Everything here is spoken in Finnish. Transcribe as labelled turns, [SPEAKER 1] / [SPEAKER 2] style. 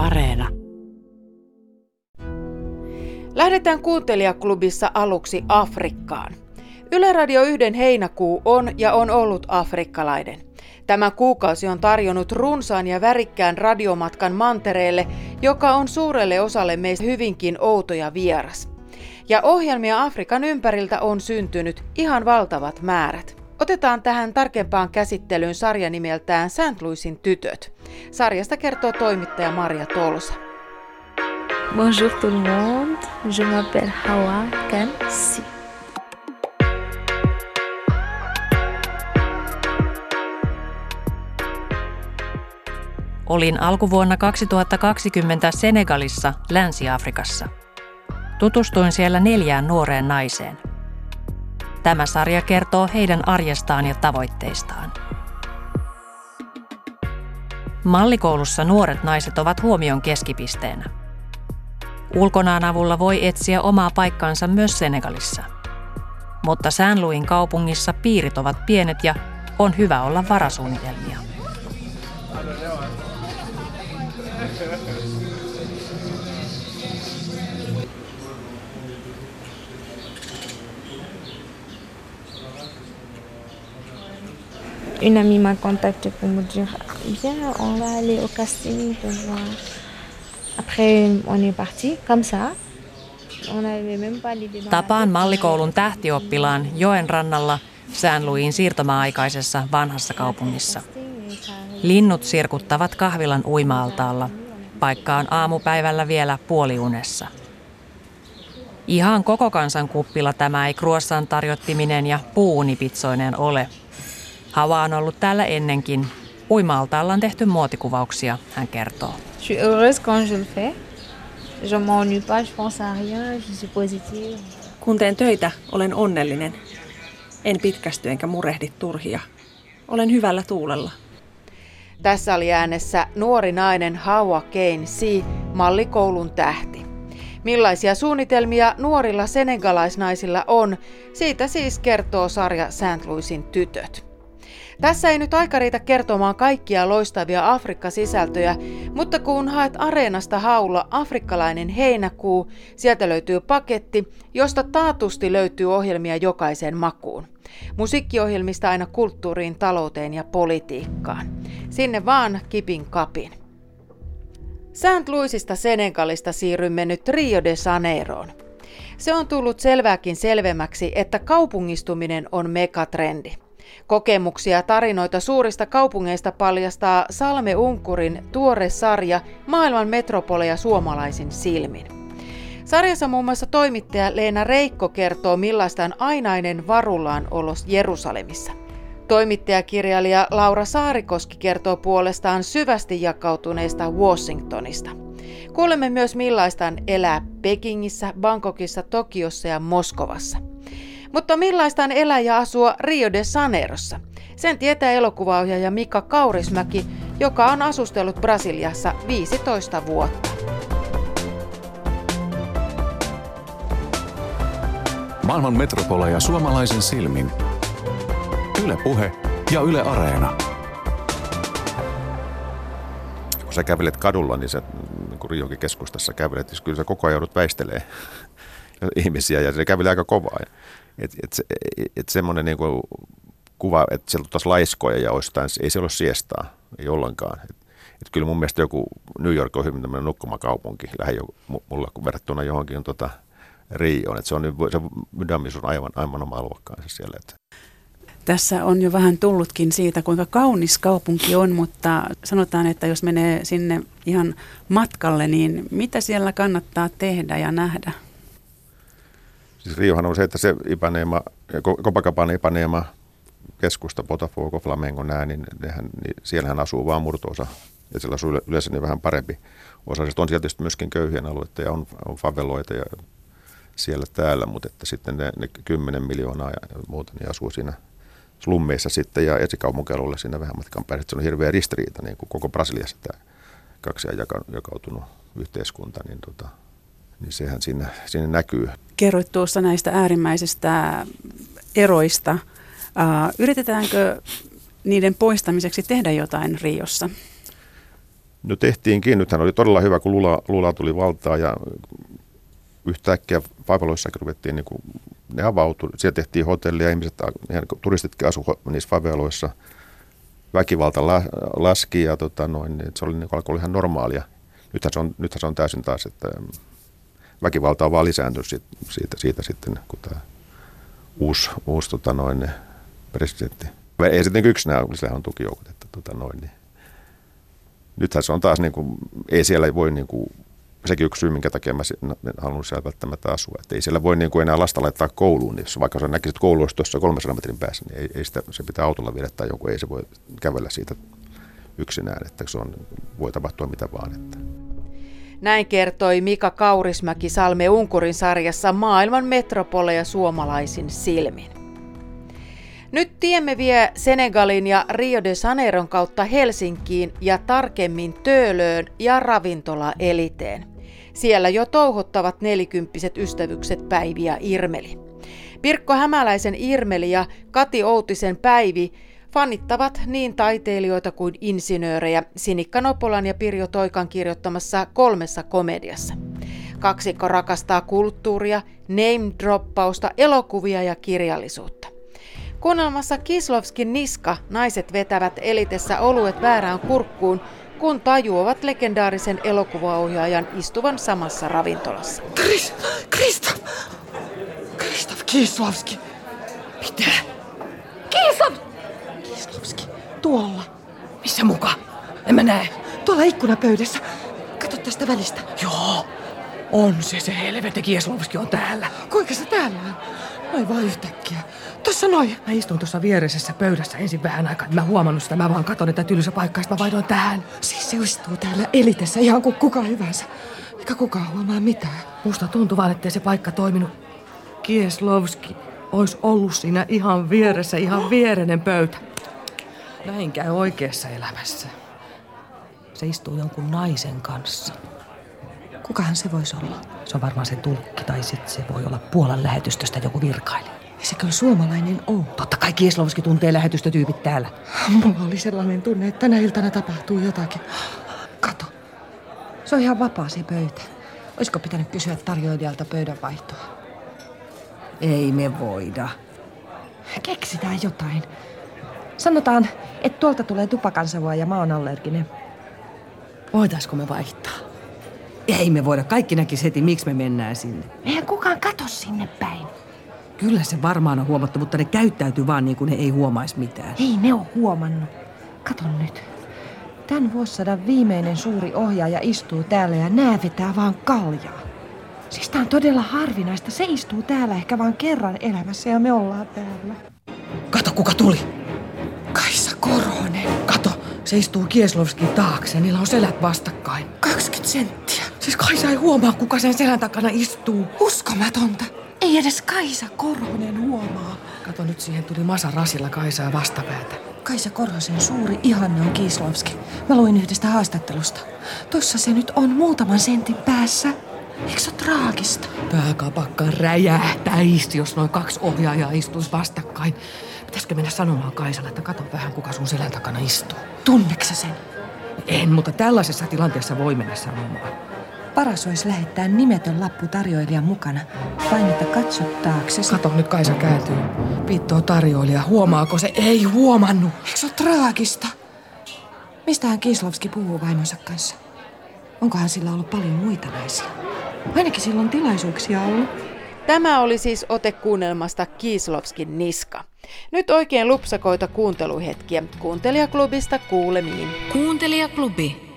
[SPEAKER 1] Areena.
[SPEAKER 2] Lähdetään kuuntelijaklubissa aluksi Afrikkaan. Yle Radio 1 heinäkuu on ja on ollut afrikkalainen. Tämä kuukausi on tarjonnut runsaan ja värikkään radiomatkan mantereelle, joka on suurelle osalle meistä hyvinkin outo ja vieras. Ja ohjelmia Afrikan ympäriltä on syntynyt ihan valtavat määrät. Otetaan tähän tarkempaan käsittelyyn sarja nimeltään St. Louisin tytöt. Sarjasta kertoo toimittaja Maria Tolsa.
[SPEAKER 3] Bonjour tout le monde, je m'appelle Hawa Kansi.
[SPEAKER 1] Olin alkuvuonna 2020 Senegalissa, Länsi-Afrikassa. Tutustuin siellä neljään nuoreen naiseen. Tämä sarja kertoo heidän arjestaan ja tavoitteistaan. Mallikoulussa nuoret naiset ovat huomion keskipisteenä. Ulkonaan avulla voi etsiä omaa paikkaansa myös Senegalissa. Mutta Säänluin kaupungissa piirit ovat pienet ja on hyvä olla varasuunnitelmia.
[SPEAKER 3] Une amie m'a contacté pour me dire Viens, on va aller au casting pour voir. Après, on est parti comme ça.
[SPEAKER 1] Tapaan mallikoulun tähtioppilaan joen rannalla Säänluin siirtomaa-aikaisessa vanhassa kaupungissa. Linnut sirkuttavat kahvilan uima-altaalla. Paikka on aamupäivällä vielä puoliunessa. Ihan koko kansan kuppila tämä ei kruossan tarjottiminen ja puunipitsoinen ole. Hava on ollut täällä ennenkin. Uima-altaalla on tehty muotikuvauksia, hän kertoo.
[SPEAKER 3] Je suis heureuse quand je le fais. Je m'ennuie pas, je pense à rien, je suis positive.
[SPEAKER 4] Kun teen töitä, olen onnellinen. En pitkästy enkä murehdi turhia. Olen hyvällä tuulella.
[SPEAKER 2] Tässä oli äänessä nuori nainen Hawa Kane Si, mallikoulun tähti. Millaisia suunnitelmia nuorilla senegalaisnaisilla on, siitä siis kertoo sarja St. Louisin tytöt. Tässä ei nyt aika riitä kertomaan kaikkia loistavia Afrikka-sisältöjä, mutta kun haet Areenasta haulla afrikkalainen heinäkuu, sieltä löytyy paketti, josta taatusti löytyy ohjelmia jokaiseen makuun. Musiikkiohjelmista aina kulttuuriin, talouteen ja politiikkaan. Sinne vaan kipin kapin. St. Louisista Senegalista siirrymme nyt Rio de Janeiroon. Se on tullut selvääkin selvemmäksi, että kaupungistuminen on megatrendi. Kokemuksia ja tarinoita suurista kaupungeista paljastaa Salme Unkurin tuore sarja Maailman metropoleja suomalaisin silmin. Sarjassa muun muassa toimittaja Leena Reikko kertoo millaista on ainainen varullaan olos Jerusalemissa. Toimittajakirjailija Laura Saarikoski kertoo puolestaan syvästi jakautuneesta Washingtonista. Kuulemme myös millaista on elää Pekingissä, Bangkokissa, Tokiossa ja Moskovassa. Mutta millaista on elää ja asua Rio de Janeirossa? Sen tietää elokuvaohjaaja Mika Kaurismäki, joka on asustellut Brasiliassa 15 vuotta.
[SPEAKER 5] Maailman metropoleja suomalaisen silmin. Yle Puhe ja Yle Areena.
[SPEAKER 6] kun sä kävelet kadulla, niin sä niin kuin Rionkin keskustassa kävelet, niin kyllä sä koko ajan joudut väistelee ihmisiä ja se kävelee aika kovaa. Et, et, et semmoinen niin kuva, että sieltä taas laiskoja ja ostain, ei se ole siestaa, ei ollenkaan. Et, et kyllä mun mielestä joku New York on hyvin tämmöinen nukkumakaupunki, mu- mulla verrattuna johonkin tota, Rioon. Et se on, se Mydamis on aivan, aivan oma luokkaansa siellä. Et,
[SPEAKER 7] Tässä on jo vähän tullutkin siitä, kuinka kaunis kaupunki on, mutta sanotaan, että jos menee sinne ihan matkalle, niin mitä siellä kannattaa tehdä ja nähdä?
[SPEAKER 6] Siis Riohan on se, että se Ipanema, Copacabana Ipanema, keskusta, Botafogo, Flamengo, nää, niin, nehän, niin siellähän asuu vaan murtoosa. Ja siellä asuu yle- yleensä niin vähän parempi osa. Sitten on siellä tietysti myöskin köyhien alueita ja on, on faveloita ja siellä täällä, mutta että sitten ne, ne 10 miljoonaa ja muuta niin asuu siinä slummeissa sitten ja esikaupunkialueella siinä vähän matkan päässä. Se on hirveä ristiriita niin kuin koko Brasiliassa tämä kaksi jaka, jakautunut yhteiskunta, niin, tota, niin sehän siinä, siinä näkyy.
[SPEAKER 7] Kerroit tuossa näistä äärimmäisistä eroista. Ää, Yritetäänkö niiden poistamiseksi tehdä jotain Riossa?
[SPEAKER 6] No tehtiinkin. Nythän oli todella hyvä, kun Lula, Lula tuli valtaan ja yhtäkkiä Faveloissakin ruvettiin, niin kuin, ne avautui. Siellä tehtiin hotellia, ihmiset, ihan turistitkin asu niissä faveloissa. Väkivalta la, laski ja tota, noin, niin se oli, niin, alkoi ihan normaalia. Nythän se on, nythän se on täysin taas, että väkivalta on vaan lisääntynyt siitä, siitä, siitä sitten, kun tämä uusi, uusi tota, noin, presidentti. Ei sitten yksinään, sillä on tukijoukot, että tota, noin, niin. Nythän se on taas, niin kuin, ei siellä voi niin kuin, sekin yksi syy, minkä takia mä haluan siellä välttämättä asua. Että ei siellä voi niin kuin enää lasta laittaa kouluun, niin jos vaikka sä näkisit koulu olisi tuossa 300 metrin päässä, niin ei, ei sitä, se pitää autolla viedä tai joku ei se voi kävellä siitä yksinään, että se on, voi tapahtua mitä vaan. Että.
[SPEAKER 2] Näin kertoi Mika Kaurismäki Salme Unkurin sarjassa Maailman metropoleja suomalaisin silmin. Nyt tiemme vie Senegalin ja Rio de Janeiron kautta Helsinkiin ja tarkemmin Töölöön ja ravintola-eliteen. Siellä jo touhottavat nelikymppiset ystävykset Päivi ja Irmeli. Pirkko Hämäläisen Irmeli ja Kati Outisen Päivi fanittavat niin taiteilijoita kuin insinöörejä Sinikka Nopolan ja Pirjo Toikan kirjoittamassa kolmessa komediassa. Kaksikko rakastaa kulttuuria, name-droppausta, elokuvia ja kirjallisuutta. Kuunnelmassa Kislovskin niska naiset vetävät elitessä oluet väärään kurkkuun, kun tajuavat legendaarisen elokuvaohjaajan istuvan samassa ravintolassa.
[SPEAKER 8] Kris, Kristof! Kristof Kislovski! Mitä? Tuolla. Missä muka? En mä näe. Tuolla ikkunapöydässä. Kato tästä välistä. Joo, on se se helvete Kieslovski on täällä. Kuinka se täällä on? Noin vaan yhtäkkiä. Tuossa noin.
[SPEAKER 9] Mä istun tuossa viereisessä pöydässä ensin vähän aikaa. Mä huomannut sitä. Mä vaan katon, että tylsä paikka, mä vaihdoin tähän.
[SPEAKER 8] Siis se istuu täällä elitessä ihan kuin kuka hyvänsä. Eikä kukaan huomaa mitään.
[SPEAKER 9] Musta tuntuu vaan, ettei se paikka toiminut. Kieslovski olisi ollut siinä ihan vieressä, ihan viereinen pöytä. Näin käy oikeassa elämässä. Se istuu jonkun naisen kanssa.
[SPEAKER 8] Kukahan se voisi olla?
[SPEAKER 9] Se on varmaan se tulkki tai sitten se voi olla Puolan lähetystöstä joku virkailija.
[SPEAKER 8] Ja se kyllä suomalainen on.
[SPEAKER 9] Totta kai Kieslovski tuntee lähetystötyypit täällä.
[SPEAKER 8] Mulla oli sellainen tunne, että tänä iltana tapahtuu jotakin. Kato. Se on ihan vapaa se pöytä. Olisiko pitänyt kysyä tarjoilijalta pöydänvaihtoa?
[SPEAKER 9] Ei me voida.
[SPEAKER 8] Keksitään jotain. Sanotaan, että tuolta tulee tupakansavua ja mä oon allerginen.
[SPEAKER 9] Voitaisko me vaihtaa? Ei me voida. Kaikki näkis heti, miksi me mennään sinne.
[SPEAKER 8] Eihän kukaan kato sinne päin.
[SPEAKER 9] Kyllä se varmaan on huomattu, mutta ne käyttäytyy vaan niin kuin ne ei huomaisi mitään.
[SPEAKER 8] Ei ne ole huomannut. Kato nyt. Tämän vuosisadan viimeinen suuri ohjaaja istuu täällä ja nää vetää vaan kaljaa. Siis tää on todella harvinaista. Se istuu täällä ehkä vain kerran elämässä ja me ollaan täällä.
[SPEAKER 9] Kato, kuka tuli.
[SPEAKER 8] Koronen.
[SPEAKER 9] Kato, se istuu Kieslovskin taakse. Niillä on selät vastakkain.
[SPEAKER 8] 20 senttiä.
[SPEAKER 9] Siis Kaisa ei huomaa, kuka sen selän takana istuu.
[SPEAKER 8] Uskomatonta. Ei edes Kaisa Koronen huomaa.
[SPEAKER 9] Kato, nyt siihen tuli Masa Rasilla Kaisaa vastapäätä.
[SPEAKER 8] Kaisa Korhosen suuri ihanne on Kiislovski. Mä luin yhdestä haastattelusta. Tossa se nyt on muutaman sentin päässä. Eikö se ole traagista?
[SPEAKER 9] Pääkapakka räjähtäisi, jos noin kaksi ohjaajaa istuisi vastakkain. Pitäisikö mennä sanomaan Kaisalle, että kato vähän, kuka sun selän takana istuu?
[SPEAKER 8] Tunneksä sen?
[SPEAKER 9] En, mutta tällaisessa tilanteessa voi mennä sanomaan.
[SPEAKER 8] Paras olisi lähettää nimetön lappu tarjoilijan mukana. Vain, että katso taakse.
[SPEAKER 9] Kato, nyt Kaisa kääntyy. Viittoo tarjoilija. Huomaako se? Ei huomannut.
[SPEAKER 8] Eikö se ole traagista? Mistähän Kislovski puhuu vaimonsa kanssa? Onkohan sillä ollut paljon muita naisia? Ainakin sillä on tilaisuuksia ollut.
[SPEAKER 2] Tämä oli siis ote kuunnelmasta Kiislovskin niska. Nyt oikein lupsakoita kuunteluhetkiä. Kuuntelijaklubista kuulemiin.
[SPEAKER 10] Kuuntelijaklubi.